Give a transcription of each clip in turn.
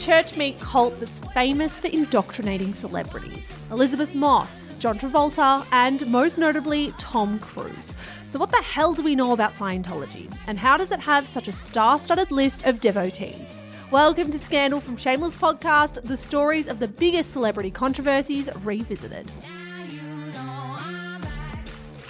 Church meet cult that's famous for indoctrinating celebrities Elisabeth Moss, John Travolta, and most notably, Tom Cruise. So, what the hell do we know about Scientology? And how does it have such a star studded list of devotees? Welcome to Scandal from Shameless Podcast, the stories of the biggest celebrity controversies revisited.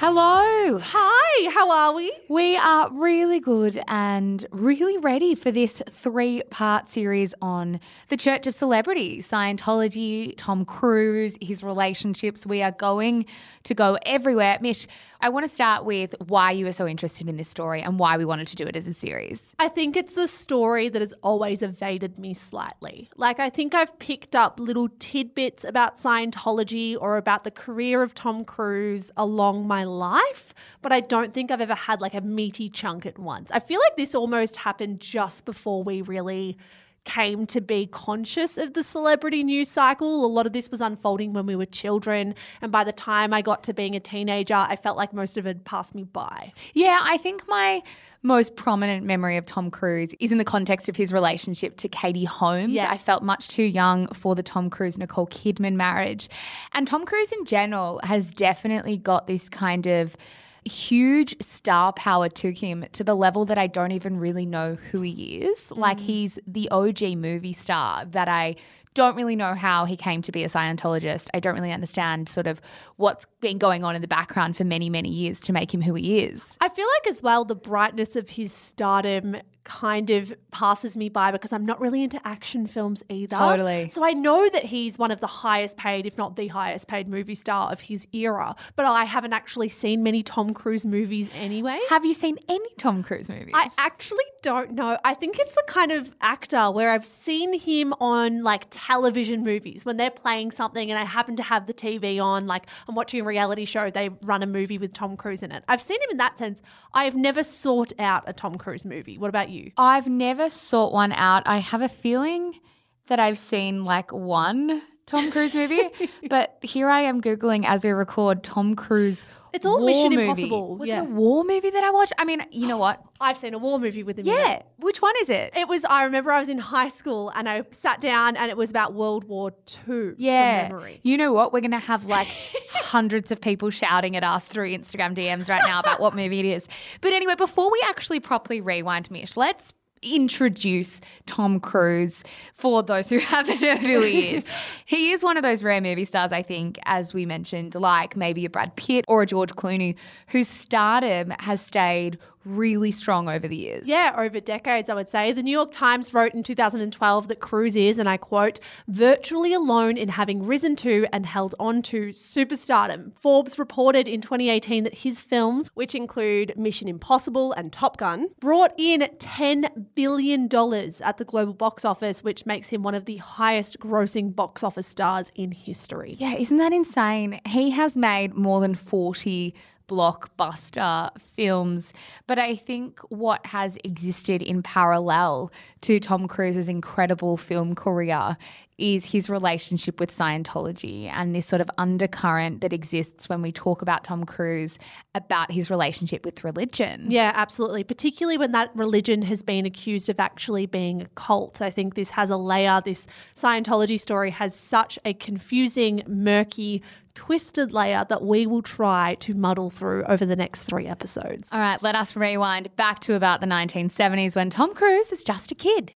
Hello. Hi, how are we? We are really good and really ready for this three part series on the Church of Celebrity, Scientology, Tom Cruise, his relationships. We are going to go everywhere. Mish, I want to start with why you were so interested in this story and why we wanted to do it as a series. I think it's the story that has always evaded me slightly. Like, I think I've picked up little tidbits about Scientology or about the career of Tom Cruise along my life, but I don't think I've ever had like a meaty chunk at once. I feel like this almost happened just before we really came to be conscious of the celebrity news cycle. A lot of this was unfolding when we were children. And by the time I got to being a teenager, I felt like most of it had passed me by. Yeah, I think my most prominent memory of Tom Cruise is in the context of his relationship to Katie Holmes. Yes. I felt much too young for the Tom Cruise Nicole Kidman marriage. And Tom Cruise in general has definitely got this kind of huge star power to him to the level that I don't even really know who he is. Mm. Like he's the OG movie star that I don't really know how he came to be a Scientologist. I don't really understand sort of what's been going on in the background for many, many years to make him who he is. I feel like as well the brightness of his stardom kind of passes me by because I'm not really into action films either. Totally. So I know that he's one of the highest paid, if not the highest paid movie star of his era, but I haven't actually seen many Tom Cruise movies anyway. Have you seen any Tom Cruise movies? I actually don't know. I think it's the kind of actor where I've seen him on like television movies when they're playing something and I happen to have the TV on, like I'm watching a reality show, they run a movie with Tom Cruise in it. I've seen him in that sense. I have never sought out a Tom Cruise movie. What about you? I've never sought one out. I have a feeling that I've seen like one Tom Cruise movie, but here I am Googling as we record Tom Cruise it's all war Mission movie. Impossible. Was yeah. it a war movie that I watched? I mean, you know what? I've seen a war movie with him. Yeah. Which one is it? It was, I remember I was in high school and I sat down and it was about World War II. Yeah. You know what? We're going to have like hundreds of people shouting at us through Instagram DMs right now about what movie it is. But anyway, before we actually properly rewind, Mish, let's introduce Tom Cruise for those who haven't heard who he is. he is one of those rare movie stars, I think, as we mentioned, like maybe a Brad Pitt or a George Clooney, whose stardom has stayed really strong over the years. Yeah, over decades, I would say. The New York Times wrote in 2012 that Cruise is, and I quote, virtually alone in having risen to and held on to superstardom. Forbes reported in 2018 that his films, which include Mission Impossible and Top Gun, brought in $10 billion at the global box office, which makes him one of the highest grossing box office stars in history. Yeah, isn't that insane? He has made more than 40 blockbuster films. But I think what has existed in parallel to Tom Cruise's incredible film career is his relationship with Scientology and this sort of undercurrent that exists when we talk about Tom Cruise about his relationship with religion. Yeah, absolutely. Particularly when that religion has been accused of actually being a cult. I think this has a layer. This Scientology story has such a confusing, murky, twisted layer that we will try to muddle through over the next three episodes. All right, let us rewind back to about the 1970s when Tom Cruise is just a kid.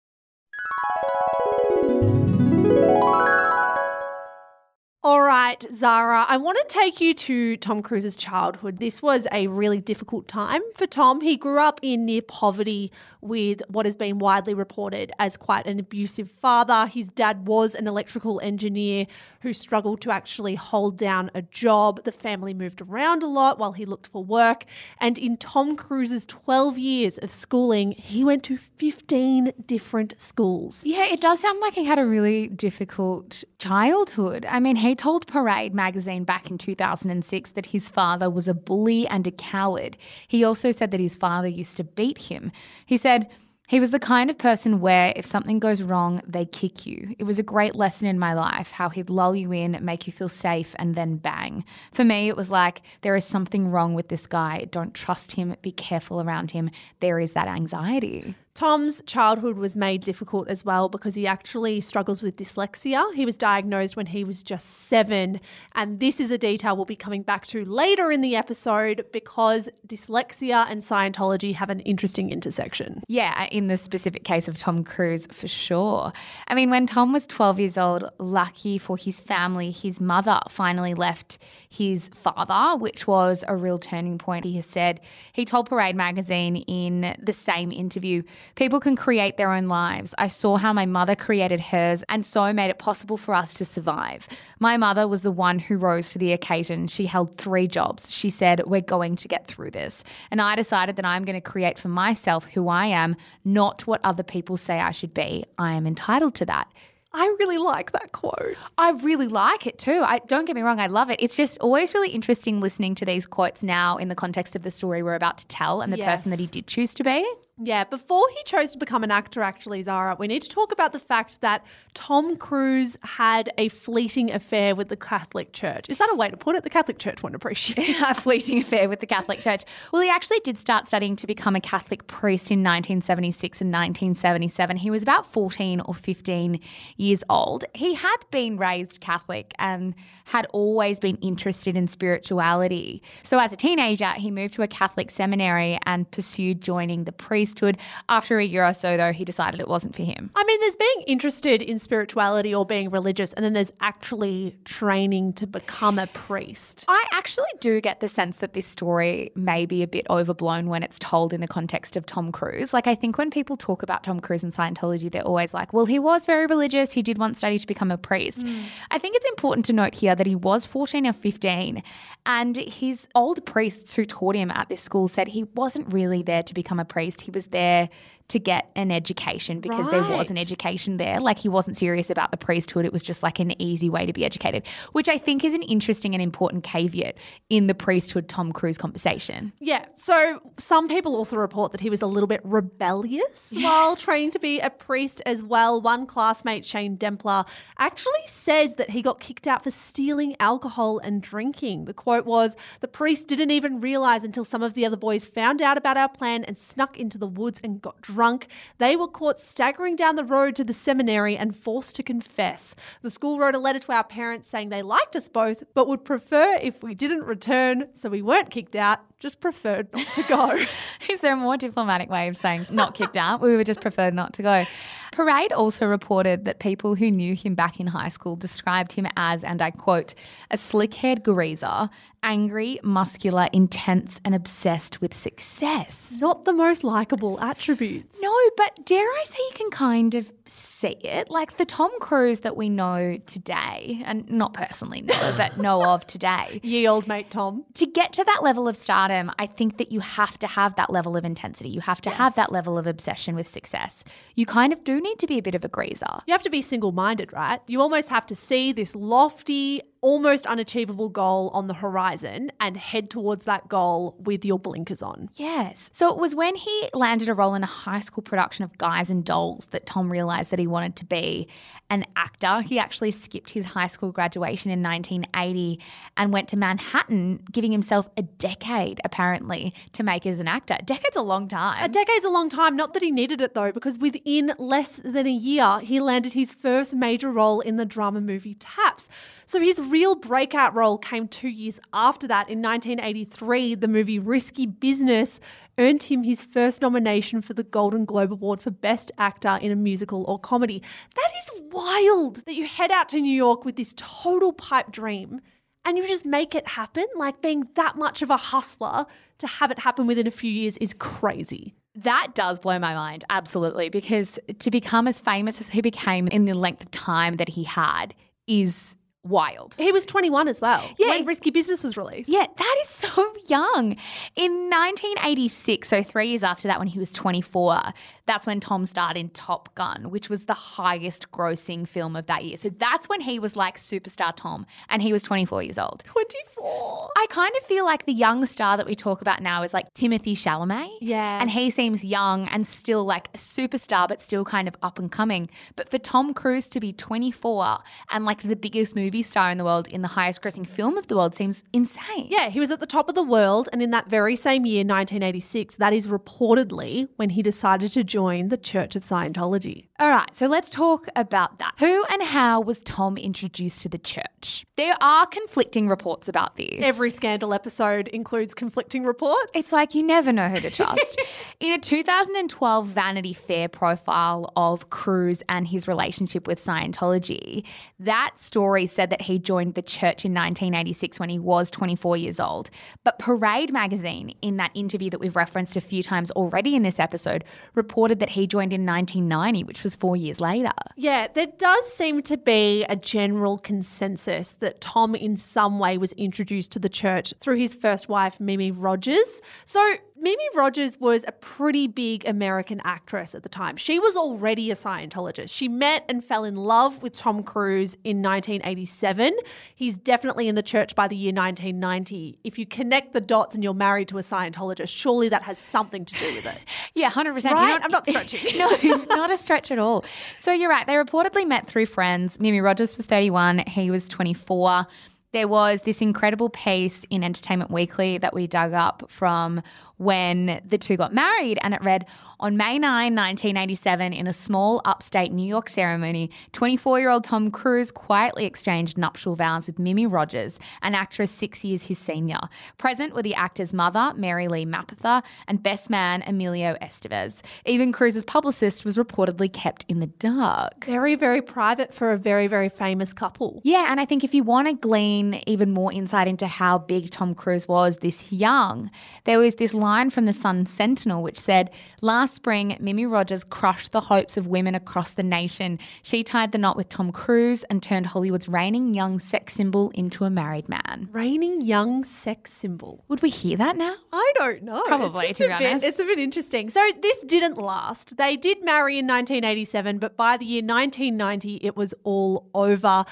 All right, Zara, I want to take you to Tom Cruise's childhood. This was a really difficult time for Tom. He grew up in near poverty with what has been widely reported as quite an abusive father. His dad was an electrical engineer who struggled to actually hold down a job. The family moved around a lot while he looked for work. And in Tom Cruise's 12 years of schooling, he went to 15 different schools. Yeah, it does sound like he had a really difficult childhood. I mean, he told Parade magazine back in 2006 that his father was a bully and a coward. He also said that his father used to beat him. He said, he was the kind of person where if something goes wrong, they kick you. It was a great lesson in my life how he'd lull you in, make you feel safe, and then bang. For me, it was like, there is something wrong with this guy. Don't trust him. Be careful around him. There is that anxiety. Tom's childhood was made difficult as well because he actually struggles with dyslexia. He was diagnosed when he was just seven. And this is a detail we'll be coming back to later in the episode because dyslexia and Scientology have an interesting intersection. Yeah, in the specific case of Tom Cruise, for sure. I mean, when Tom was 12 years old, lucky for his family, his mother finally left his father, which was a real turning point. He has said, he told Parade magazine in the same interview People can create their own lives. I saw how my mother created hers and so made it possible for us to survive. My mother was the one who rose to the occasion. She held three jobs. She said, We're going to get through this. And I decided that I'm going to create for myself who I am, not what other people say I should be. I am entitled to that. I really like that quote. I really like it too. I don't get me wrong, I love it. It's just always really interesting listening to these quotes now in the context of the story we're about to tell and the yes. person that he did choose to be. Yeah, before he chose to become an actor, actually, Zara, we need to talk about the fact that Tom Cruise had a fleeting affair with the Catholic Church. Is that a way to put it? The Catholic Church won't appreciate a fleeting affair with the Catholic Church. Well, he actually did start studying to become a Catholic priest in 1976 and 1977. He was about 14 or 15 years old. He had been raised Catholic and had always been interested in spirituality. So, as a teenager, he moved to a Catholic seminary and pursued joining the priest priesthood. After a year or so, though, he decided it wasn't for him. I mean, there's being interested in spirituality or being religious, and then there's actually training to become a priest. I actually do get the sense that this story may be a bit overblown when it's told in the context of Tom Cruise. Like, I think when people talk about Tom Cruise and Scientology, they're always like, well, he was very religious. He did once study to become a priest. Mm. I think it's important to note here that he was 14 or 15, and his old priests who taught him at this school said he wasn't really there to become a priest. He was there to get an education because right. there was an education there. Like he wasn't serious about the priesthood. It was just like an easy way to be educated, which I think is an interesting and important caveat in the priesthood Tom Cruise conversation. Yeah. So some people also report that he was a little bit rebellious while training to be a priest as well. One classmate, Shane Dempler, actually says that he got kicked out for stealing alcohol and drinking. The quote was The priest didn't even realize until some of the other boys found out about our plan and snuck into the woods and got drunk drunk, they were caught staggering down the road to the seminary and forced to confess. The school wrote a letter to our parents saying they liked us both, but would prefer if we didn't return, so we weren't kicked out, just preferred not to go. Is there a more diplomatic way of saying not kicked out? We would just prefer not to go. Parade also reported that people who knew him back in high school described him as, and I quote, a slick haired greaser, angry, muscular, intense, and obsessed with success. Not the most likable attributes. No, but dare I say you can kind of see it. Like the Tom Cruise that we know today, and not personally know, but know of today. Ye old mate Tom. To get to that level of stardom, I think that you have to have that level of intensity. You have to yes. have that level of obsession with success. You kind of do need to be a bit of a greaser. You have to be single minded, right? You almost have to see this lofty, almost unachievable goal on the horizon and head towards that goal with your blinkers on. Yes. So it was when he landed a role in a high school production of Guys and Dolls that Tom realized that he wanted to be an actor. He actually skipped his high school graduation in 1980 and went to Manhattan, giving himself a decade apparently to make as an actor. A decade's a long time. A decade's a long time. Not that he needed it though, because within less than a year, he landed his first major role in the drama movie Taps. So his real breakout role came two years after that. In 1983, the movie Risky Business earned him his first nomination for the Golden Globe Award for Best Actor in a Musical or Comedy. That is wild that you head out to New York with this total pipe dream and you just make it happen. Like being that much of a hustler to have it happen within a few years is crazy. That does blow my mind, absolutely, because to become as famous as he became in the length of time that he had is wild. He was 21 as well. Yeah. When Risky Business was released. Yeah, that is so young. In 1986, so three years after that, when he was 24, that's when Tom starred in Top Gun, which was the highest grossing film of that year. So that's when he was like superstar Tom, and he was 24 years old. 24. I kind of feel like the young star that we talk about now is like Timothée Chalamet. Yeah. And he seems young and still like a superstar, but still kind of up and coming. But for Tom Cruise to be 24 and like the biggest movie movie star in the world in the highest grossing film of the world seems insane. Yeah, he was at the top of the world. And in that very same year, 1986, that is reportedly when he decided to join the Church of Scientology. All right, so let's talk about that. Who and how was Tom introduced to the church? There are conflicting reports about this. Every scandal episode includes conflicting reports. It's like you never know who to trust. in a 2012 Vanity Fair profile of Cruise and his relationship with Scientology, that story said that he joined the church in 1986 when he was 24 years old. But Parade magazine, in that interview that we've referenced a few times already in this episode, reported that he joined in 1990, which was four years later. Yeah, there does seem to be a general consensus that Tom, in some way, was introduced to the church through his first wife, Mimi Rogers. So Mimi Rogers was a pretty big American actress at the time. She was already a Scientologist. She met and fell in love with Tom Cruise in 1987. He's definitely in the church by the year 1990. If you connect the dots and you're married to a Scientologist, surely that has something to do with it. Yeah, 100%. Right? I'm not stretching. no, not a stretch at all. So you're right. They reportedly met through friends. Mimi Rogers was 31, he was 24 there was this incredible piece in Entertainment Weekly that we dug up from when the two got married, and it read On May 9, 1987, in a small upstate New York ceremony, 24 year old Tom Cruise quietly exchanged nuptial vows with Mimi Rogers, an actress six years his senior. Present were the actor's mother, Mary Lee Mapother, and best man, Emilio Estevez. Even Cruise's publicist was reportedly kept in the dark. Very, very private for a very, very famous couple. Yeah, and I think if you want to glean even more insight into how big Tom Cruise was this young, there was this line from the Sun Sentinel, which said, Last spring, Mimi Rogers crushed the hopes of women across the nation. She tied the knot with Tom Cruise and turned Hollywood's reigning young sex symbol into a married man. Reigning young sex symbol. Would we hear that now? I don't know. Probably, to be honest. Bit, it's a bit interesting. So this didn't last. They did marry in 1987, but by the year 1990, it was all over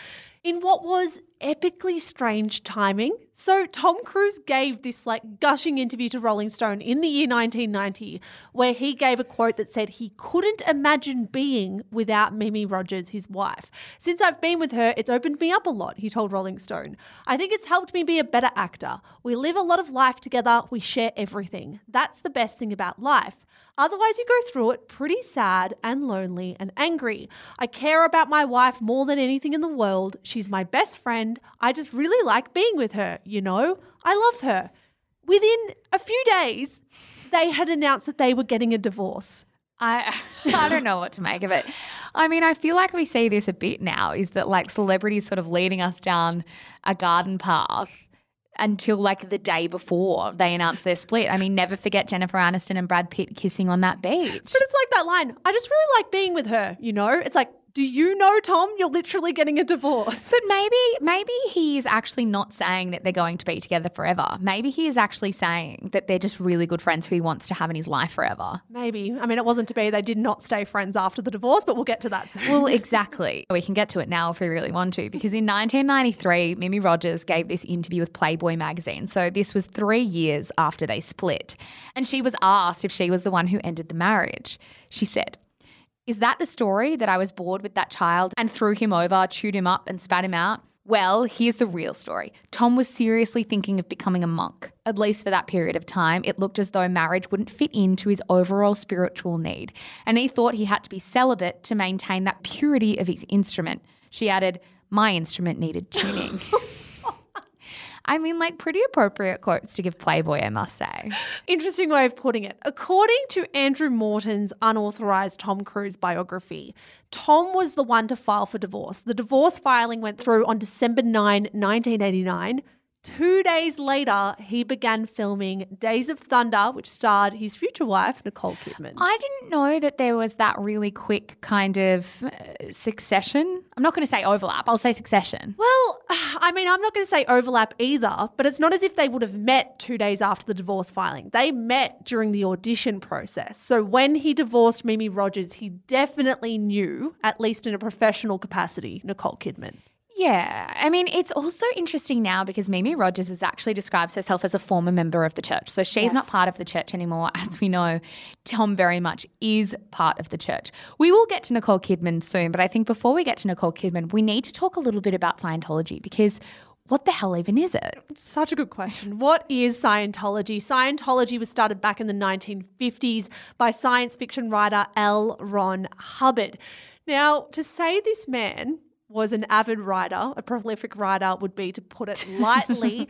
in what was epically strange timing. So, Tom Cruise gave this like gushing interview to Rolling Stone in the year 1990, where he gave a quote that said he couldn't imagine being without Mimi Rogers, his wife. Since I've been with her, it's opened me up a lot, he told Rolling Stone. I think it's helped me be a better actor. We live a lot of life together, we share everything. That's the best thing about life. Otherwise, you go through it pretty sad and lonely and angry. I care about my wife more than anything in the world. She's my best friend. I just really like being with her, you know? I love her. Within a few days, they had announced that they were getting a divorce. I I don't know what to make of it. I mean, I feel like we see this a bit now is that like celebrities sort of leading us down a garden path until like the day before they announced their split. I mean, never forget Jennifer Aniston and Brad Pitt kissing on that beach. But it's like that line. I just really like being with her, you know? It's like do you know, Tom? You're literally getting a divorce. But maybe, maybe he's actually not saying that they're going to be together forever. Maybe he is actually saying that they're just really good friends who he wants to have in his life forever. Maybe. I mean, it wasn't to be. They did not stay friends after the divorce, but we'll get to that soon. Well, exactly. We can get to it now if we really want to, because in 1993, Mimi Rogers gave this interview with Playboy magazine. So this was three years after they split. And she was asked if she was the one who ended the marriage. She said, is that the story that I was bored with that child and threw him over, chewed him up, and spat him out? Well, here's the real story. Tom was seriously thinking of becoming a monk. At least for that period of time, it looked as though marriage wouldn't fit into his overall spiritual need. And he thought he had to be celibate to maintain that purity of his instrument. She added, My instrument needed tuning. I mean, like pretty appropriate quotes to give Playboy, I must say. Interesting way of putting it. According to Andrew Morton's unauthorized Tom Cruise biography, Tom was the one to file for divorce. The divorce filing went through on December 9, 1989. Two days later, he began filming Days of Thunder, which starred his future wife, Nicole Kidman. I didn't know that there was that really quick kind of uh, succession. I'm not going to say overlap, I'll say succession. Well, I mean, I'm not going to say overlap either, but it's not as if they would have met two days after the divorce filing. They met during the audition process. So when he divorced Mimi Rogers, he definitely knew, at least in a professional capacity, Nicole Kidman. Yeah. I mean, it's also interesting now because Mimi Rogers has actually describes herself as a former member of the church. So she's yes. not part of the church anymore. As we know, Tom very much is part of the church. We will get to Nicole Kidman soon, but I think before we get to Nicole Kidman, we need to talk a little bit about Scientology because what the hell even is it? Such a good question. What is Scientology? Scientology was started back in the 1950s by science fiction writer L. Ron Hubbard. Now, to say this man was an avid writer, a prolific writer would be to put it lightly.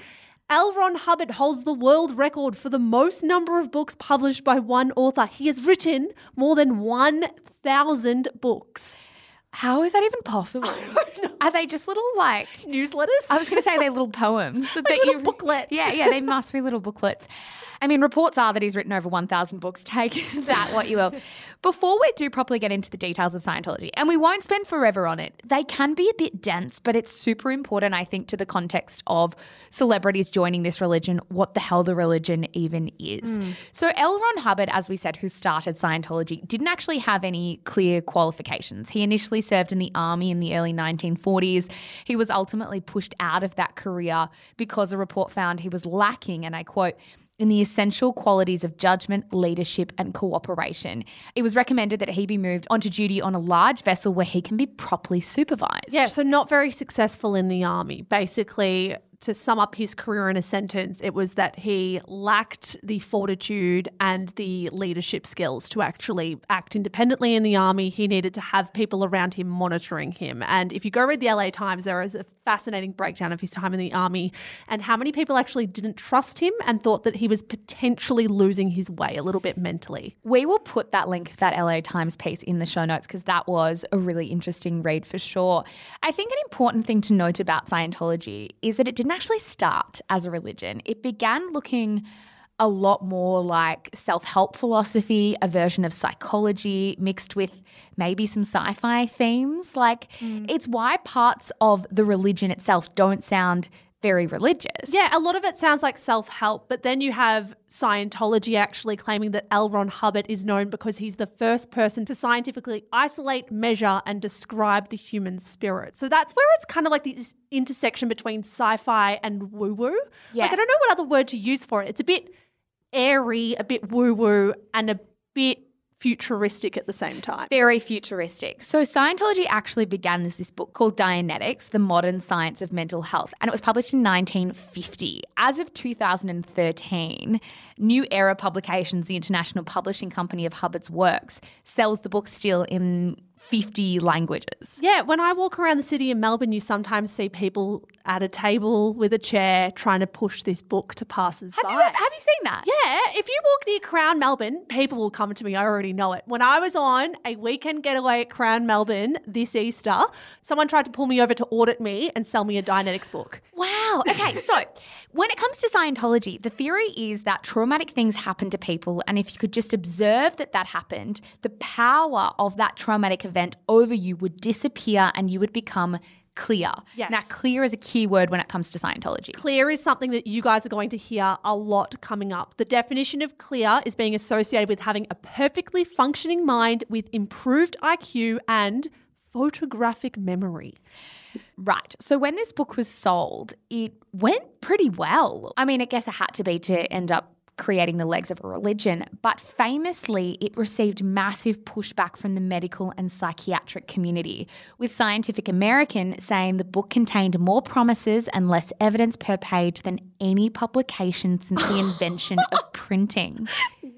L. Ron Hubbard holds the world record for the most number of books published by one author. He has written more than 1,000 books. How is that even possible? Are they just little like newsletters? I was going to say they're little poems. little you, booklets. Yeah, yeah, they must be little booklets. I mean, reports are that he's written over 1,000 books. Take that what you will. Before we do properly get into the details of Scientology, and we won't spend forever on it, they can be a bit dense, but it's super important, I think, to the context of celebrities joining this religion, what the hell the religion even is. Mm. So, L. Ron Hubbard, as we said, who started Scientology, didn't actually have any clear qualifications. He initially served in the army in the early 1940s. He was ultimately pushed out of that career because a report found he was lacking, and I quote, in the essential qualities of judgment, leadership, and cooperation. It was recommended that he be moved onto duty on a large vessel where he can be properly supervised. Yeah, so not very successful in the army. Basically, to sum up his career in a sentence, it was that he lacked the fortitude and the leadership skills to actually act independently in the army. He needed to have people around him monitoring him. And if you go read the LA Times, there is a fascinating breakdown of his time in the army and how many people actually didn't trust him and thought that he was potentially losing his way a little bit mentally. We will put that link, that LA Times piece, in the show notes because that was a really interesting read for sure. I think an important thing to note about Scientology is that it didn't didn't actually start as a religion. It began looking a lot more like self help philosophy, a version of psychology mixed with maybe some sci fi themes. Like, mm. it's why parts of the religion itself don't sound very religious. Yeah, a lot of it sounds like self help, but then you have Scientology actually claiming that L. Ron Hubbard is known because he's the first person to scientifically isolate, measure, and describe the human spirit. So that's where it's kind of like this intersection between sci fi and woo woo. Yeah. Like, I don't know what other word to use for it. It's a bit airy, a bit woo woo, and a bit futuristic at the same time. Very futuristic. So Scientology actually began as this book called Dianetics, The Modern Science of Mental Health, and it was published in 1950. As of 2013, New Era Publications, the international publishing company of Hubbard's works, sells the book still in 50 languages. Yeah, when I walk around the city in Melbourne, you sometimes see people at a table with a chair trying to push this book to passers have by. You, have you seen that? Yeah. If you walk near Crown Melbourne, people will come to me. I already know it. When I was on a weekend getaway at Crown Melbourne this Easter, someone tried to pull me over to audit me and sell me a Dianetics book. Wow. Okay. so when it comes to Scientology, the theory is that traumatic things happen to people. And if you could just observe that that happened, the power of that traumatic event over you would disappear and you would become clear. Yes. Now, clear is a key word when it comes to Scientology. Clear is something that you guys are going to hear a lot coming up. The definition of clear is being associated with having a perfectly functioning mind with improved IQ and photographic memory. Right. So when this book was sold, it went pretty well. I mean, I guess it had to be to end up creating the legs of a religion, but famously, it received massive pushback from the medical and psychiatric community, with Scientific American saying the book contained more promises and less evidence per page than any publication since the invention of printing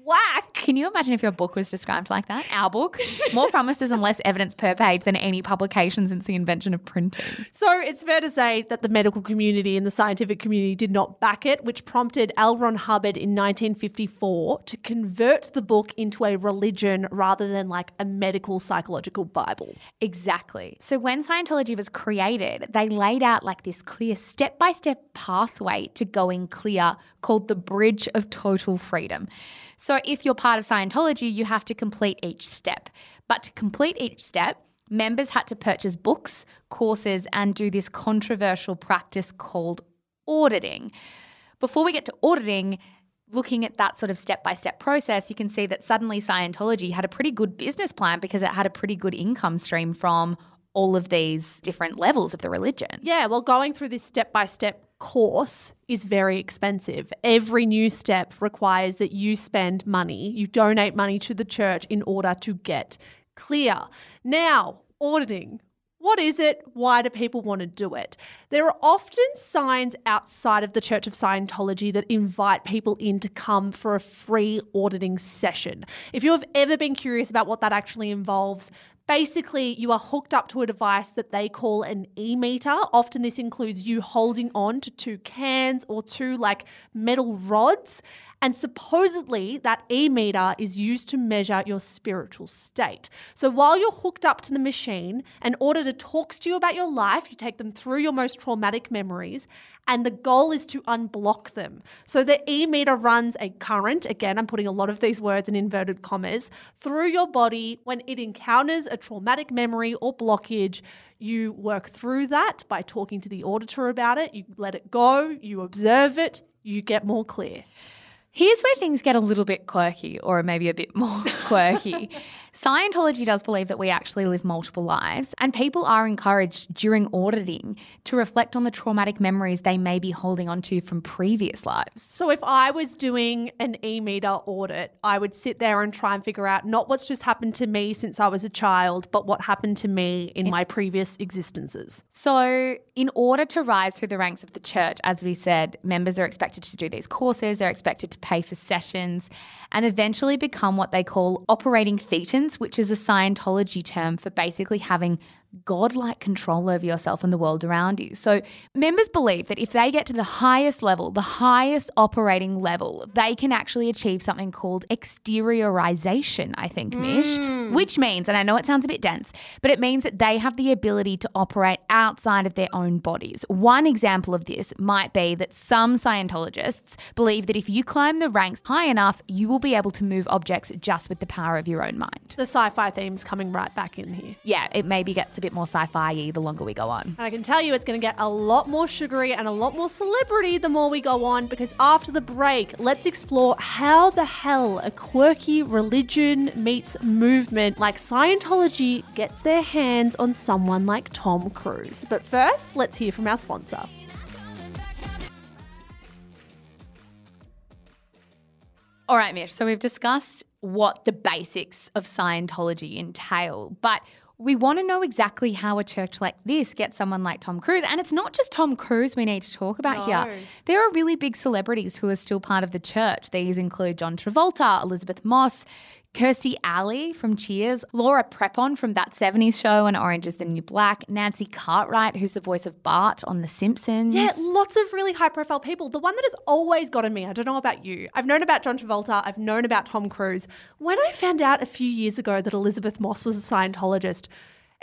whack. Can you imagine if your book was described like that? Our book, more promises and less evidence per page than any publication since the invention of printing. So it's fair to say that the medical community and the scientific community did not back it, which prompted L. Ron Hubbard in 1954 to convert the book into a religion rather than like a medical psychological Bible. Exactly. So when Scientology was created, they laid out like this clear step by step pathway to going clear called the Bridge of Total Freedom. So if you're part of Scientology, you have to complete each step. But to complete each step, members had to purchase books, courses, and do this controversial practice called auditing. Before we get to auditing, looking at that sort of step by step process, you can see that suddenly Scientology had a pretty good business plan because it had a pretty good income stream from all of these different levels of the religion. Yeah, well, going through this step by step course is very expensive. Every new step requires that you spend money, you donate money to the church in order to get clear. Now, auditing. What is it? Why do people want to do it? There are often signs outside of the Church of Scientology that invite people in to come for a free auditing session. If you have ever been curious about what that actually involves, Basically, you are hooked up to a device that they call an e meter. Often, this includes you holding on to two cans or two like metal rods. And supposedly, that e meter is used to measure your spiritual state. So while you're hooked up to the machine, an auditor talks to you about your life, you take them through your most traumatic memories, and the goal is to unblock them. So the e meter runs a current, again, I'm putting a lot of these words in inverted commas, through your body when it encounters a traumatic memory or blockage. You work through that by talking to the auditor about it, you let it go, you observe it, you get more clear. Here's where things get a little bit quirky, or maybe a bit more quirky. Scientology does believe that we actually live multiple lives, and people are encouraged during auditing to reflect on the traumatic memories they may be holding onto from previous lives. So, if I was doing an e meter audit, I would sit there and try and figure out not what's just happened to me since I was a child, but what happened to me in my previous existences. So, in order to rise through the ranks of the church, as we said, members are expected to do these courses, they're expected to pay for sessions, and eventually become what they call operating thetans, which is a Scientology term for basically having godlike control over yourself and the world around you. So, members believe that if they get to the highest level, the highest operating level, they can actually achieve something called exteriorization, I think, Mish, mm. which means, and I know it sounds a bit dense, but it means that they have the ability to operate outside of their own bodies. One example of this might be that some Scientologists believe that if you climb the ranks high enough, you will be able to move objects just with the power of your own mind. The sci fi theme's coming right back in here. Yeah, it maybe gets a bit more sci-fi the longer we go on. And I can tell you it's going to get a lot more sugary and a lot more celebrity the more we go on because after the break, let's explore how the hell a quirky religion meets movement like Scientology gets their hands on someone like Tom Cruise. But first, let's hear from our sponsor. All right, Mish. So we've discussed what the basics of Scientology entail, but we want to know exactly how a church like this gets someone like Tom Cruise. And it's not just Tom Cruise we need to talk about no. here. There are really big celebrities who are still part of the church. These include John Travolta, Elisabeth Moss, Kirstie Alley from Cheers, Laura Prepon from That 70s Show and Orange is the New Black, Nancy Cartwright, who's the voice of Bart on The Simpsons. Yeah, lots of really high profile people. The one that has always gotten me, I don't know about you, I've known about John Travolta, I've known about Tom Cruise. When I found out a few years ago that Elisabeth Moss was a Scientologist,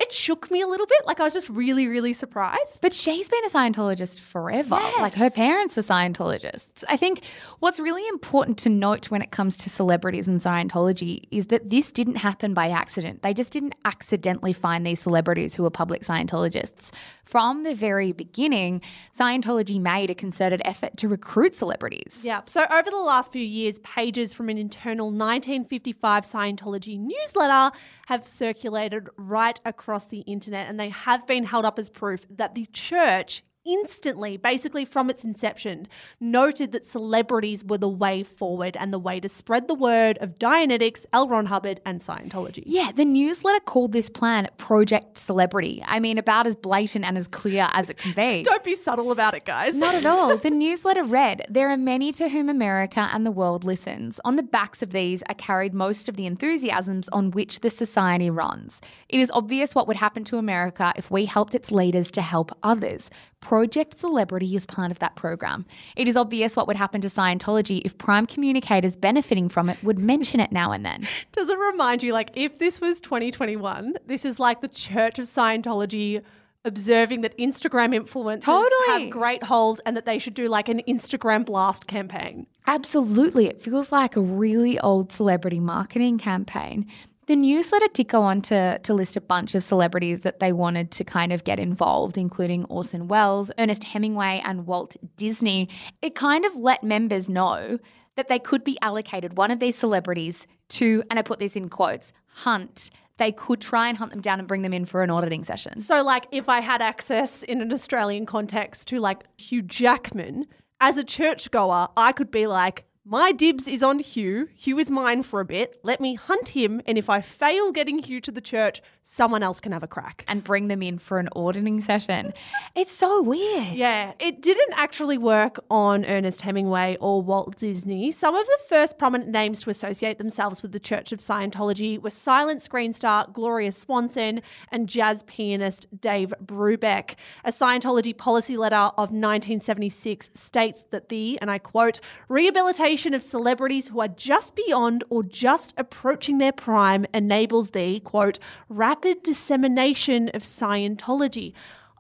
it shook me a little bit. Like I was just really, really surprised. But she's been a Scientologist forever. Yes. Like her parents were Scientologists. I think what's really important to note when it comes to celebrities and Scientology is that this didn't happen by accident. They just didn't accidentally find these celebrities who were public Scientologists from the very beginning, Scientology made a concerted effort to recruit celebrities. Yeah. So over the last few years, pages from an internal 1955 Scientology newsletter have circulated right across the internet, and they have been held up as proof that the church instantly, basically from its inception, noted that celebrities were the way forward and the way to spread the word of Dianetics, L. Ron Hubbard, and Scientology. Yeah, the newsletter called this plan Project Celebrity. I mean, about as blatant and as clear as it can be. Don't be subtle about it, guys. Not at all. The newsletter read There are many to whom America and the world listens. On the backs of these are carried most of the enthusiasms on which the society runs. It is obvious what would happen to America if we helped its leaders to help others. Project Celebrity is part of that program. It is obvious what would happen to Scientology if prime communicators benefiting from it would mention it now and then. Does it remind you, like, if this was 2021, this is like the Church of Scientology observing that Instagram influencers totally. have great holds and that they should do like an Instagram blast campaign. Absolutely. It feels like a really old celebrity marketing campaign. The newsletter did go on to, to list a bunch of celebrities that they wanted to kind of get involved, including Orson Welles, Ernest Hemingway, and Walt Disney. It kind of let members know that they could be allocated one of these celebrities to, and I put this in quotes, hunt. They could try and hunt them down and bring them in for an auditing session. So, like, if I had access in an Australian context to like Hugh Jackman, as a churchgoer, I could be like, my dibs is on Hugh. Hugh is mine for a bit. Let me hunt him, and if I fail getting Hugh to the church, someone else can have a crack. And bring them in for an auditing session. It's so weird. Yeah. It didn't actually work on Ernest Hemingway or Walt Disney. Some of the first prominent names to associate themselves with the Church of Scientology were silent screen star Gloria Swanson and jazz pianist Dave Brubeck. A Scientology policy letter of 1976 states that the, and I quote, rehabilitation of celebrities who are just beyond or just approaching their prime enables the, quote, rapid dissemination of Scientology.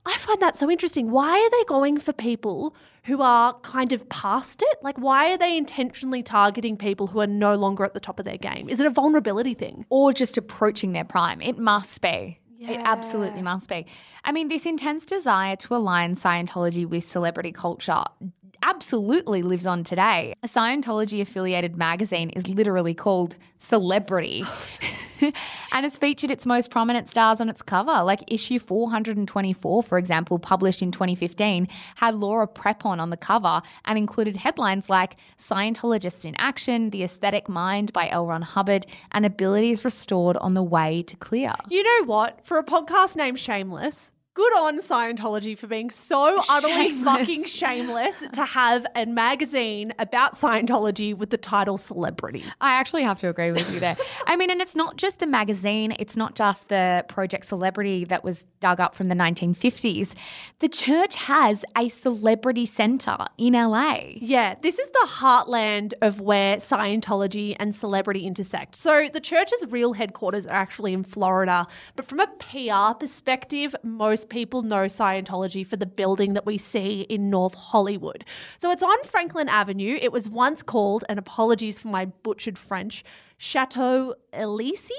I find that so interesting. Why are they going for people who are kind of past it? Like, why are they intentionally targeting people who are no longer at the top of their game? Is it a vulnerability thing? Or just approaching their prime? It must be. Yeah. It absolutely must be. I mean, this intense desire to align Scientology with celebrity culture absolutely lives on today. A Scientology affiliated magazine is literally called Celebrity. and it's featured its most prominent stars on its cover. Like issue 424, for example, published in 2015, had Laura Prepon on the cover and included headlines like Scientologist in Action, The Aesthetic Mind by L. Ron Hubbard, and Abilities Restored on the Way to Clear. You know what? For a podcast named Shameless, good on Scientology for being so utterly fucking shameless to have a magazine about Scientology with the title Celebrity. I actually have to agree with you there. I mean, and it's not just the magazine, it's not just the Project Celebrity that was dug up from the 1950s. The church has a celebrity center in LA. Yeah, this is the heartland of where Scientology and celebrity intersect. So the church's real headquarters are actually in Florida, but from a PR perspective, most most people know Scientology for the building that we see in North Hollywood. So it's on Franklin Avenue. It was once called, and apologies for my butchered French, Chateau Elysee.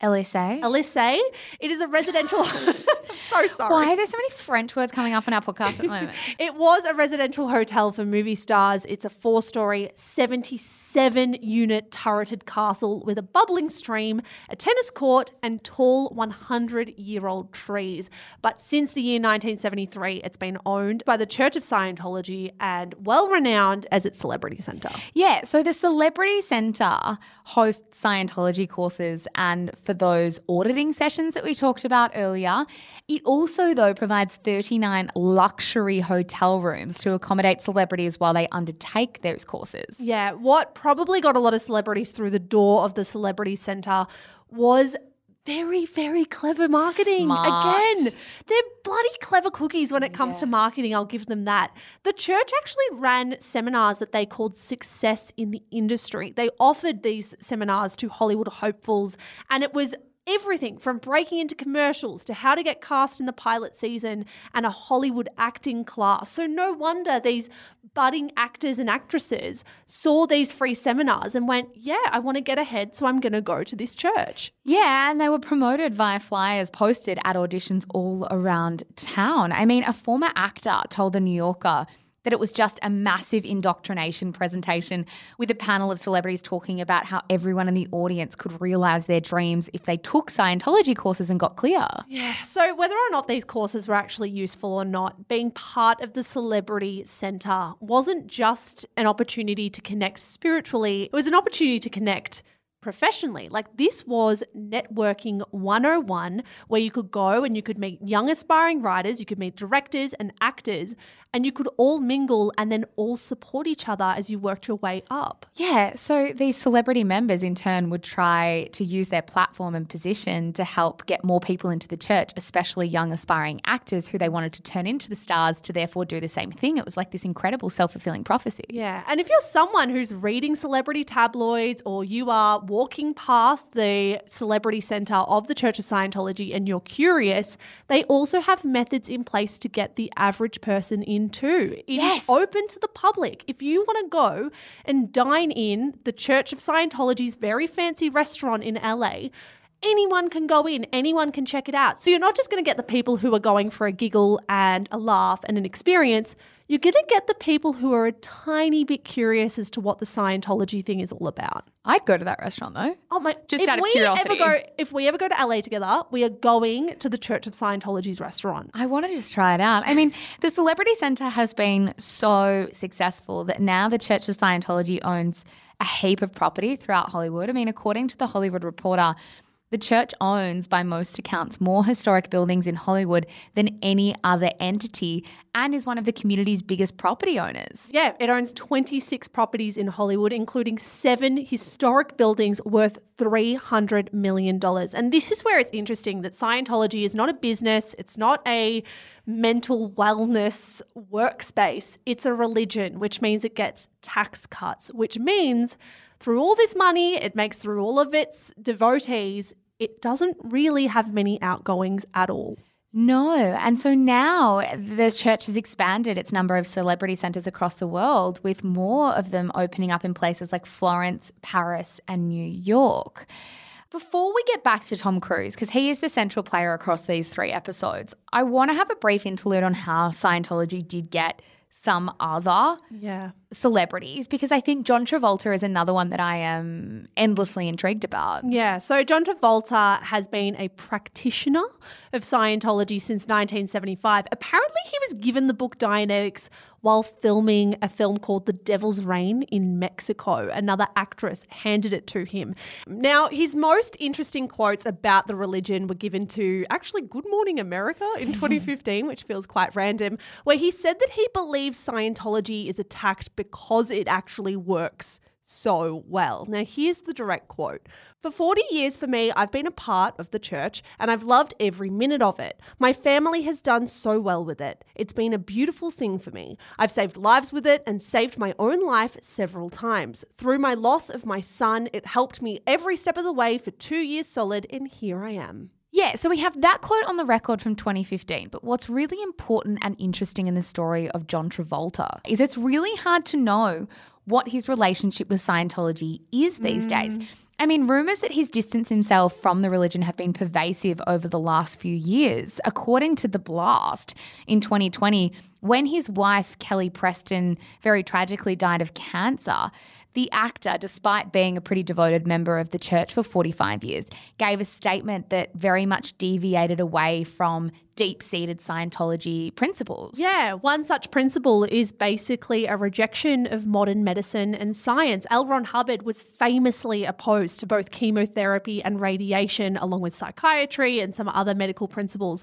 Elysee. Elysee. It is a residential. I'm so sorry. Why are there so many French words coming up on our podcast at the moment? it was a residential hotel for movie stars. It's a four story, 77 unit turreted castle with a bubbling stream, a tennis court, and tall 100 year old trees. But since the year 1973, it's been owned by the Church of Scientology and well renowned as its celebrity center. Yeah. So the Celebrity Center hosts Scientology courses and for those auditing sessions that we talked about earlier. It also, though, provides 39 luxury hotel rooms to accommodate celebrities while they undertake those courses. Yeah, what probably got a lot of celebrities through the door of the Celebrity Centre was very, very clever marketing. Smart. Again, they're bloody clever cookies when it comes Yeah. to marketing. I'll give them that. The church actually ran seminars that they called Success in the Industry. They offered these seminars to Hollywood hopefuls, and it was everything from breaking into commercials to how to get cast in the pilot season and a Hollywood acting class. So, no wonder these budding actors and actresses saw these free seminars and went, Yeah, I want to get ahead, so I'm going to go to this church. Yeah, and they were promoted via flyers posted at auditions all around town. I mean, a former actor told The New Yorker that it was just a massive indoctrination presentation with a panel of celebrities talking about how everyone in the audience could realize their dreams if they took Scientology courses and got clear. Yeah. So, whether or not these courses were actually useful or not, being part of the Celebrity Centre wasn't just an opportunity to connect spiritually, it was an opportunity to connect professionally. Like, this was networking 101, where you could go and you could meet young aspiring writers, you could meet directors and actors, and you could all mingle and then all support each other as you worked your way up. Yeah, so these celebrity members in turn would try to use their platform and position to help get more people into the church, especially young aspiring actors who they wanted to turn into the stars to therefore do the same thing. It was like this incredible self fulfilling prophecy. Yeah. And if you're someone who's reading celebrity tabloids or you are walking past the celebrity center of the Church of Scientology and you're curious, they also have methods in place to get the average person in too. It is Yes. open to the public. If you want to go and dine in the Church of Scientology's very fancy restaurant in LA, anyone can go in, anyone can check it out. So you're not just going to get the people who are going for a giggle and a laugh and an experience. You're going to get the people who are a tiny bit curious as to what the Scientology thing is all about. I'd go to that restaurant though. Oh my! Just if out of we curiosity. ever go, if we ever go to LA together, we are going to the Church of Scientology's restaurant. I want to just try it out. I mean, the Celebrity Centre has been so successful that now the Church of Scientology owns a heap of property throughout Hollywood. I mean, according to the Hollywood Reporter, the church owns, by most accounts, more historic buildings in Hollywood than any other entity and is one of the community's biggest property owners. Yeah, it owns 26 properties in Hollywood, including seven historic buildings worth $300 million. And this is where it's interesting that Scientology is not a business, it's not a mental wellness workspace, it's a religion, which means it gets tax cuts, which means through all this money it makes through all of its devotees, it doesn't really have many outgoings at all. No. And so now the church has expanded its number of celebrity centers across the world, with more of them opening up in places like Florence, Paris, and New York. Before we get back to Tom Cruise, because he is the central player across these three episodes, I want to have a brief interlude on how Scientology did get some other Yeah. celebrities, because I think John Travolta is another one that I am endlessly intrigued about. Yeah, so John Travolta has been a practitioner of Scientology since 1975. Apparently, he was given the book Dianetics while filming a film called The Devil's Rain in Mexico. Another actress handed it to him. Now, his most interesting quotes about the religion were given to actually Good Morning America in 2015, which feels quite random, where he said that he believes Scientology is attacked because it actually works so well. Now, here's the direct quote For 40 years for me, I've been a part of the church and I've loved every minute of it. My family has done so well with it. It's been a beautiful thing for me. I've saved lives with it and saved my own life several times. Through my loss of my son, it helped me every step of the way for two years solid, and here I am. Yeah, so we have that quote on the record from 2015. But what's really important and interesting in the story of John Travolta is it's really hard to know what his relationship with Scientology is these days. Mm. I mean, rumors that he's distanced himself from the religion have been pervasive over the last few years. According to The Blast in 2020, when his wife, Kelly Preston, very tragically died of cancer, The actor, despite being a pretty devoted member of the church for 45 years, gave a statement that very much deviated away from deep seated Scientology principles. Yeah, one such principle is basically a rejection of modern medicine and science. L. Ron Hubbard was famously opposed to both chemotherapy and radiation, along with psychiatry and some other medical principles.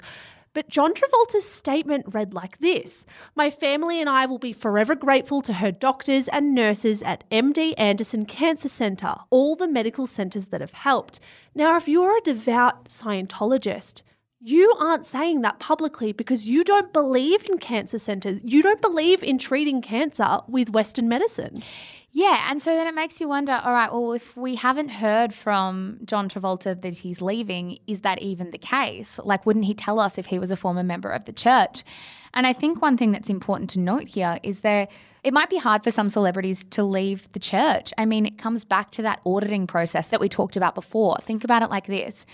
But John Travolta's statement read like this My family and I will be forever grateful to her doctors and nurses at MD Anderson Cancer Center, all the medical centers that have helped. Now, if you're a devout Scientologist, you aren't saying that publicly because you don't believe in cancer centers. You don't believe in treating cancer with Western medicine. Yeah, and so then it makes you wonder all right, well, if we haven't heard from John Travolta that he's leaving, is that even the case? Like, wouldn't he tell us if he was a former member of the church? And I think one thing that's important to note here is that it might be hard for some celebrities to leave the church. I mean, it comes back to that auditing process that we talked about before. Think about it like this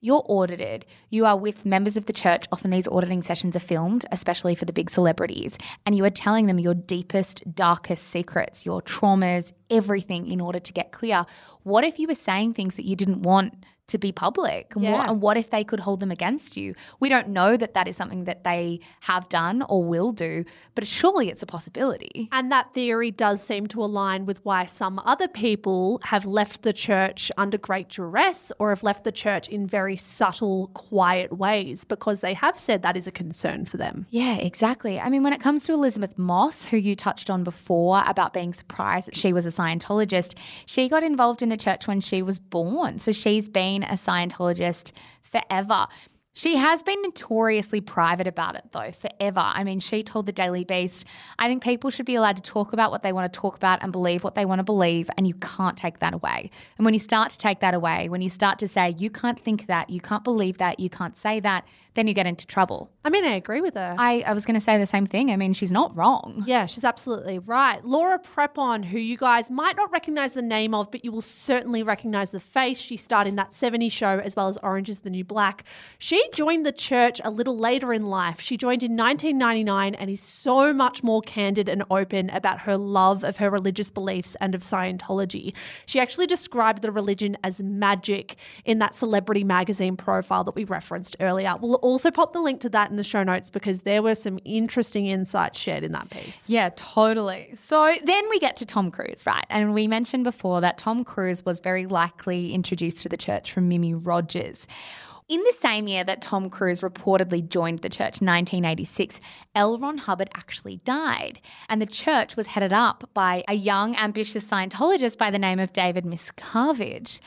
you're audited. You are with members of the church. Often these auditing sessions are filmed, especially for the big celebrities. And you are telling them your deepest, darkest secrets, your traumas, everything in order to get clear. What if you were saying things that you didn't want to be public? And, yeah. what, and what if they could hold them against you? We don't know that that is something that they have done or will do, but surely it's a possibility. And that theory does seem to align with why some other people have left the church under great duress or have left the church in very subtle, quiet ways because they have said that is a concern for them. Yeah, exactly. I mean, when it comes to Elisabeth Moss, who you touched on before about being surprised that she was a Scientologist, she got involved in the church when she was born. So she's been been a Scientologist forever. She has been notoriously private about it, though, forever. I mean, she told the Daily Beast, I think people should be allowed to talk about what they want to talk about and believe what they want to believe, and you can't take that away. And when you start to take that away, when you start to say, you can't think that, you can't believe that, you can't say that, then you get into trouble. I mean, I agree with her. I, I was going to say the same thing. I mean, she's not wrong. Yeah, she's absolutely right. Laura Prepon, who you guys might not recognize the name of, but you will certainly recognize the face. She starred in that 70s show as well as Orange is the New Black. She joined the church a little later in life. She joined in 1999 and is so much more candid and open about her love of her religious beliefs and of Scientology. She actually described the religion as magic in that celebrity magazine profile that we referenced earlier. We'll also pop the link to that in the show notes because there were some interesting insights shared in that piece. Yeah, totally. So then we get to Tom Cruise, right? And we mentioned before that Tom Cruise was very likely introduced to the church from Mimi Rogers. In the same year that Tom Cruise reportedly joined the church, 1986, L. Ron Hubbard actually died. And the church was headed up by a young, ambitious Scientologist by the name of David Miscavige.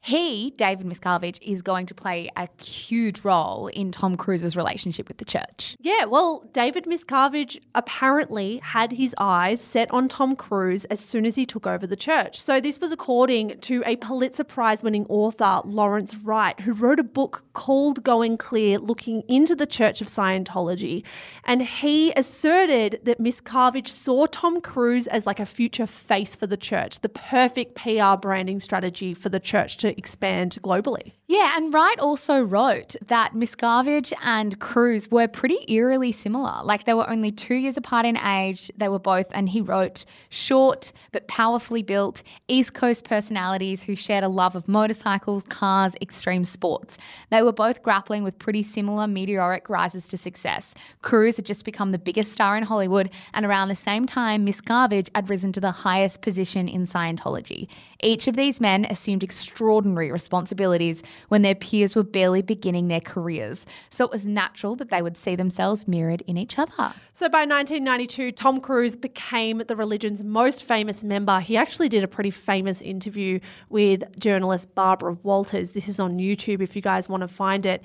He, David Miscavige, is going to play a huge role in Tom Cruise's relationship with the church. Yeah, well, David Miscavige apparently had his eyes set on Tom Cruise as soon as he took over the church. So this was according to a Pulitzer Prize winning author, Lawrence Wright, who wrote a book called Going Clear, looking into the Church of Scientology. And he asserted that Miscavige saw Tom Cruise as like a future face for the church, the perfect PR branding strategy for the church to expand globally. Yeah, and Wright also wrote that Miscavige and Cruise were pretty eerily similar. Like they were only two years apart in age. They were both, and he wrote, short but powerfully built East Coast personalities who shared a love of motorcycles, cars, extreme sports. They were both grappling with pretty similar meteoric rises to success. Cruise had just become the biggest star in Hollywood, and around the same time, Miscavige had risen to the highest position in Scientology. Each of these men assumed extraordinary responsibilities when their peers were barely beginning their careers. So it was natural that they would see themselves mirrored in each other. So by 1992, Tom Cruise became the religion's most famous member. He actually did a pretty famous interview with journalist Barbara Walters. This is on YouTube if you guys want to find it.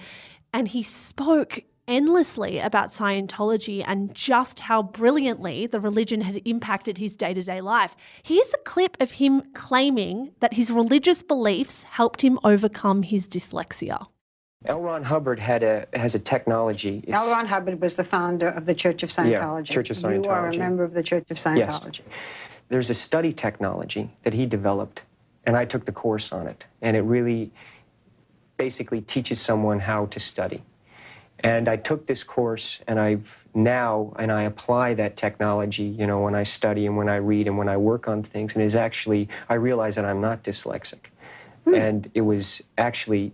And he spoke endlessly about Scientology and just how brilliantly the religion had impacted his day to day life. Here's a clip of him claiming that his religious beliefs helped him overcome his dyslexia. L. Ron Hubbard had a has a technology. It's, L. Ron Hubbard was the founder of the Church of Scientology. Yeah, Church of Scientology. You are a member of the Church of Scientology. Yes. There's a study technology that he developed, and I took the course on it. And it really basically teaches someone how to study. And I took this course, and I've now, and I apply that technology, you know, when I study and when I read and when I work on things. And is actually, I realize that I'm not dyslexic. Hmm. And it was actually,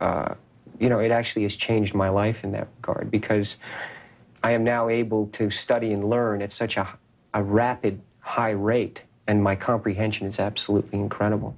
uh, you know, it actually has changed my life in that regard because I am now able to study and learn at such a, a rapid, high rate, and my comprehension is absolutely incredible.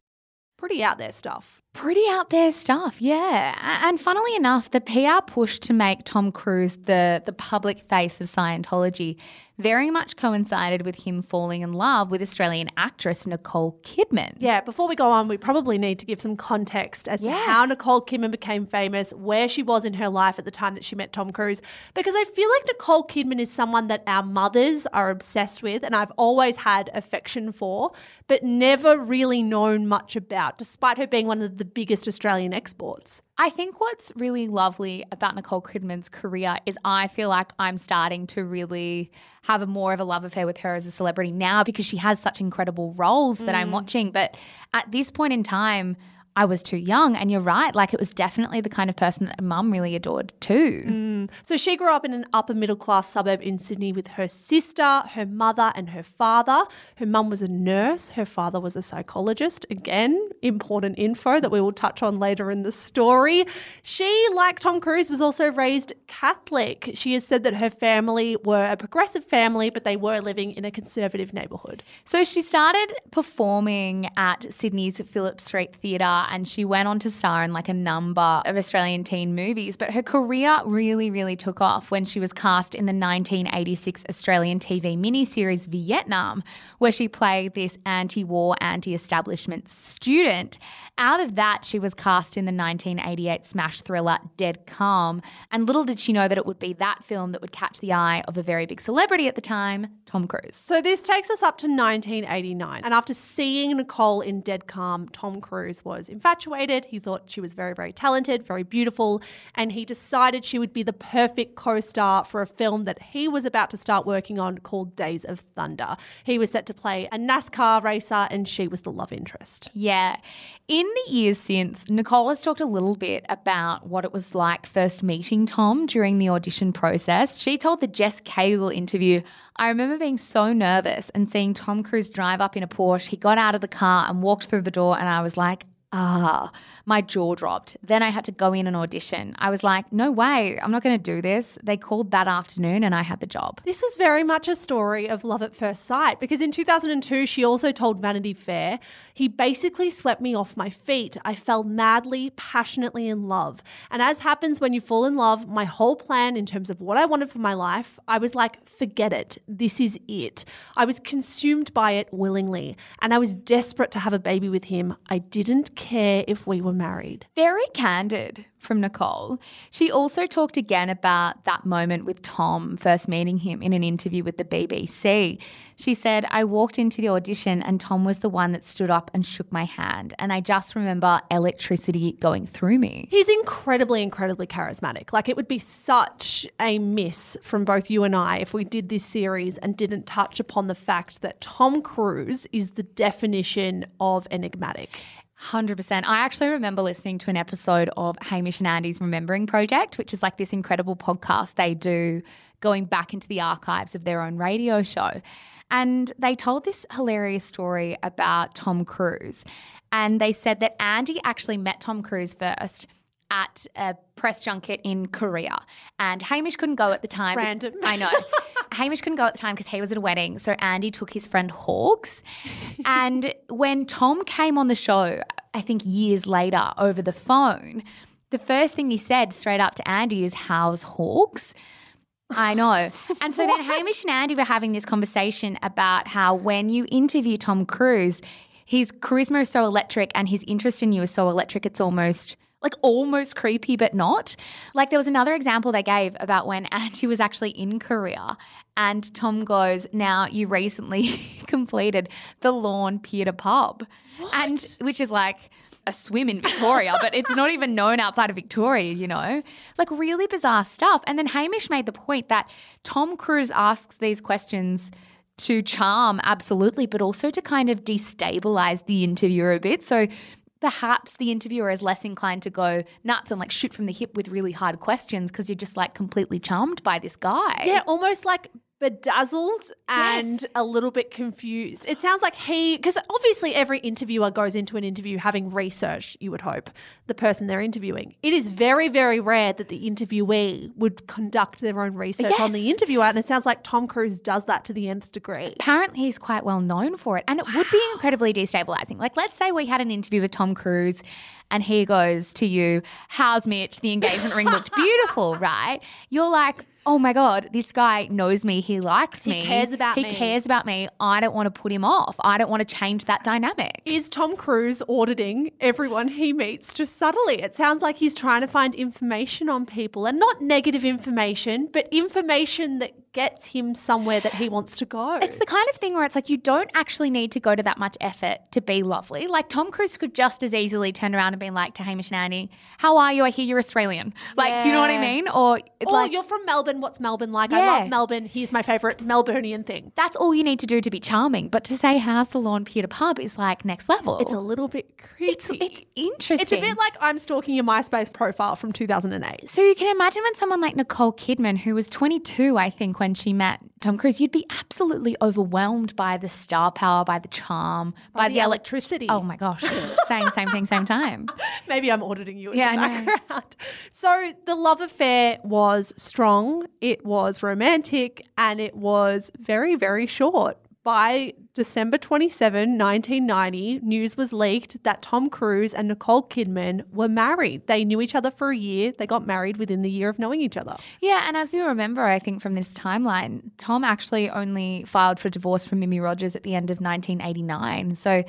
Pretty out there stuff. Pretty out there stuff, yeah. And funnily enough, the PR push to make Tom Cruise the, the public face of Scientology very much coincided with him falling in love with Australian actress Nicole Kidman. Yeah, before we go on, we probably need to give some context as yeah. to how Nicole Kidman became famous, where she was in her life at the time that she met Tom Cruise, because I feel like Nicole Kidman is someone that our mothers are obsessed with and I've always had affection for, but never really known much about, despite her being one of the biggest Australian exports. I think what's really lovely about Nicole Kidman's career is I feel like I'm starting to really have a more of a love affair with her as a celebrity now because she has such incredible roles that mm. I'm watching. But at this point in time, I was too young. And you're right, like it was definitely the kind of person that mum really adored too. Mm. So she grew up in an upper middle class suburb in Sydney with her sister, her mother, and her father. Her mum was a nurse, her father was a psychologist. Again, important info that we will touch on later in the story. She, like Tom Cruise, was also raised Catholic. She has said that her family were a progressive family, but they were living in a conservative neighbourhood. So she started performing at Sydney's Phillip Street Theatre and she went on to star in like a number of Australian teen movies. But her career really, really took off when she was cast in the 1986 Australian TV miniseries Vietnam, where she played this anti war, anti establishment student. Out of that, she was cast in the 1988 smash thriller Dead Calm. And little did she know that it would be that film that would catch the eye of a very big celebrity at the time, Tom Cruise. So this takes us up to 1989. And after seeing Nicole in Dead Calm, Tom Cruise was infatuated. He thought she was very, very talented, very beautiful, and he decided she would be the perfect co star for a film that he was about to start working on called Days of Thunder. He was set to play a NASCAR racer, and she was the love interest. Yeah. In the years since, Nicole has talked a little bit about what it was like first meeting Tom during the audition process. She told the Jess Cagle interview, I remember being so nervous and seeing Tom Cruise drive up in a Porsche. He got out of the car and walked through the door, and I was like, ah, my jaw dropped. Then I had to go in and audition. I was like, no way, I'm not going to do this. They called that afternoon and I had the job. This was very much a story of love at first sight because in 2002, she also told Vanity Fair, he basically swept me off my feet. I fell madly, passionately in love. And as happens when you fall in love, my whole plan in terms of what I wanted for my life, I was like, forget it. This is it. I was consumed by it willingly and I was desperate to have a baby with him. I didn't care if we were married. Very candid from Nicole. She also talked again about that moment with Tom, first meeting him in an interview with the BBC. She said, I walked into the audition and Tom was the one that stood up and shook my hand. And I just remember electricity going through me. He's incredibly, incredibly charismatic. Like, it would be such a miss from both you and I if we did this series and didn't touch upon the fact that Tom Cruise is the definition of enigmatic. 100%. I actually remember listening to an episode of Hamish and Andy's Remembering Project, which is like this incredible podcast they do going back into the archives of their own radio show. And they told this hilarious story about Tom Cruise. And they said that Andy actually met Tom Cruise first at a press junket in Korea. And Hamish couldn't go at the time. Random. I know. Hamish couldn't go at the time because he was at a wedding. So Andy took his friend Hawks. and when Tom came on the show, I think years later over the phone, the first thing he said straight up to Andy is, How's Hawks? I know. And so then Hamish and Andy were having this conversation about how when you interview Tom Cruise, his charisma is so electric and his interest in you is so electric, it's almost like almost creepy, but not. Like there was another example they gave about when Andy was actually in Korea and Tom goes, Now you recently completed the Lorne Pier to Pub. What? And which is like a swim in Victoria, but it's not even known outside of Victoria, you know? Like really bizarre stuff. And then Hamish made the point that Tom Cruise asks these questions to charm, absolutely, but also to kind of destabilize the interviewer a bit. So perhaps the interviewer is less inclined to go nuts and like shoot from the hip with really hard questions because you're just like completely charmed by this guy. Yeah, almost like bedazzled and Yes. a little bit confused. It sounds like he, because obviously every interviewer goes into an interview having researched, you would hope, the person they're interviewing. It is very, very rare that the interviewee would conduct their own research on the Yes. interviewer. And it sounds like Tom Cruise does that to the nth degree. Apparently, he's quite well known for it. And it would be incredibly destabilizing. Like, let's say we had an interview with Tom Cruise and he goes to you, How's Mitch? The engagement ring looked beautiful, right? You're like, Oh my God, this guy knows me. He likes me. He cares about he me." He cares about me. I don't want to put him off. I don't want to change that dynamic. Is Tom Cruise auditing everyone he meets just subtly? It sounds like he's trying to find information on people and not negative information, but information that gets him somewhere that he wants to go. It's the kind of thing where it's like you don't actually need to go to that much effort to be lovely. Like Tom Cruise could just as easily turn around and be like to Hamish and Andy, "How are you? I hear you're Australian." Like, do you know what I mean? Or it's Oh, like you're from Melbourne. What's Melbourne like? I love Melbourne. Here's my favorite Melburnian thing. that's all you need to do to be charming. But to say how's the Lorne Pier to pub is like next level. It's a little bit creepy. it's, it's interesting. It's a bit like I'm stalking your MySpace profile from 2008. So you can imagine when someone like Nicole Kidman, who was 22, I think, when she met Tom Cruise, you'd be absolutely overwhelmed by the star power, by the charm, by, the ele- electricity. Oh my gosh, saying same thing, same time. Maybe I'm auditing you in Yeah, the background. So the love affair was strong, it was romantic, and it was very, very short. By December 27, 1990, news was leaked that Tom Cruise and Nicole Kidman were married. They knew each other for a year. They got married within the year of knowing each other. Yeah, and as you remember, I think from this timeline, Tom actually only filed for divorce from Mimi Rogers at the end of 1989. So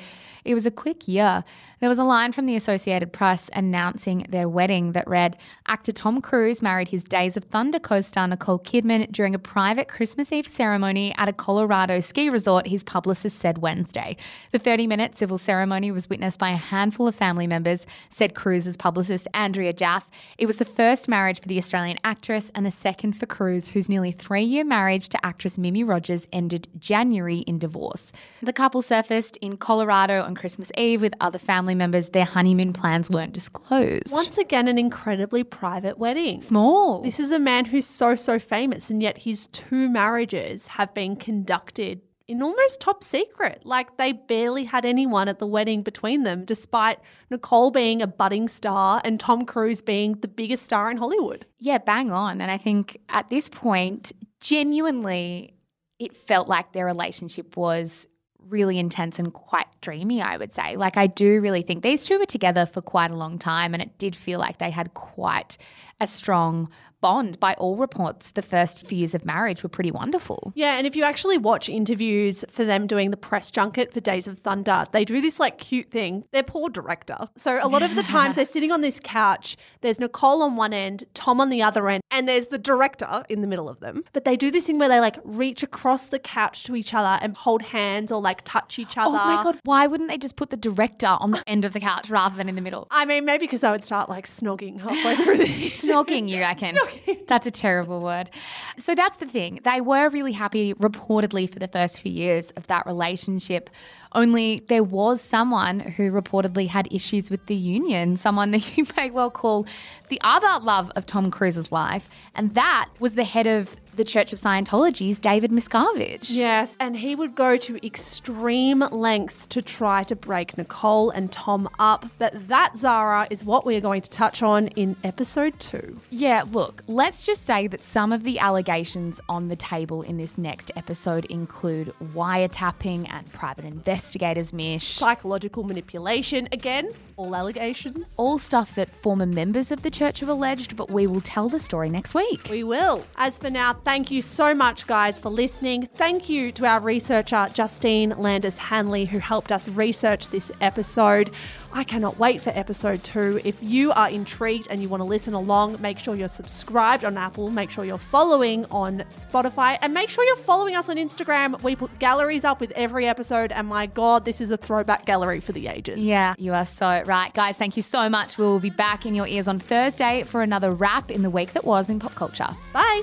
it was a quick year. There was a line from the Associated Press announcing their wedding that read Actor Tom Cruise married his Days of Thunder co star Nicole Kidman during a private Christmas Eve ceremony at a Colorado ski resort, his publicist said Wednesday. The 30 minute civil ceremony was witnessed by a handful of family members, said Cruise's publicist Andrea Jaffe. It was the first marriage for the Australian actress and the second for Cruise, whose nearly three year marriage to actress Mimi Rogers ended January in divorce. The couple surfaced in Colorado on Christmas Eve with other family members. Their honeymoon plans weren't disclosed. Once again, an incredibly private wedding. Small. This is a man who's so, so famous, and yet his two marriages have been conducted in almost top secret. Like they barely had anyone at the wedding between them, despite Nicole being a budding star and Tom Cruise being the biggest star in Hollywood. Yeah, bang on. And I think at this point, genuinely, it felt like their relationship was really intense and quite dreamy, I would say. Like, I do really think these two were together for quite a long time, and it did feel like they had quite a strong bond. By all reports, the first few years of marriage were pretty wonderful. Yeah, and if you actually watch interviews for them doing the press junket for Days of Thunder, they do this like cute thing. They're poor director. So a lot of the times they're sitting on this couch, there's Nicole on one end, Tom on the other end, and there's the director in the middle of them. But they do this thing where they like reach across the couch to each other and hold hands or like touch each other. Oh my God, why wouldn't they just put the director on the end of the couch rather than in the middle? I mean, maybe because they would start like snogging halfway through this. Snogging, you reckon? That's a terrible word. So that's the thing. They were really happy, reportedly, for the first few years of that relationship. Only there was someone who reportedly had issues with the union, someone that you may well call the other love of Tom Cruise's life. And that was the head of the Church of Scientology's David Miscavige. Yes, and he would go to extreme lengths to try to break Nicole and Tom up. But that, Zara, is what we are going to touch on in episode two. Yeah, look, let's just say that some of the allegations on the table in this next episode include wiretapping and private investigators mish. Psychological manipulation, again, all allegations. all stuff that former members of the church have alleged, but we will tell the story next week. We will. As for now, thank you so much, guys, for listening. Thank you to our researcher, Justine Landis Hanley, who helped us research this episode. I cannot wait for episode two. If you are intrigued and you want to listen along, make sure you're subscribed on Apple, make sure you're following on Spotify, and make sure you're following us on Instagram. We put galleries up with every episode, and my God, this is a throwback gallery for the ages. Yeah, you are so right. Guys, thank you so much. We will be back in your ears on Thursday for another wrap in the week that was in pop culture. Bye.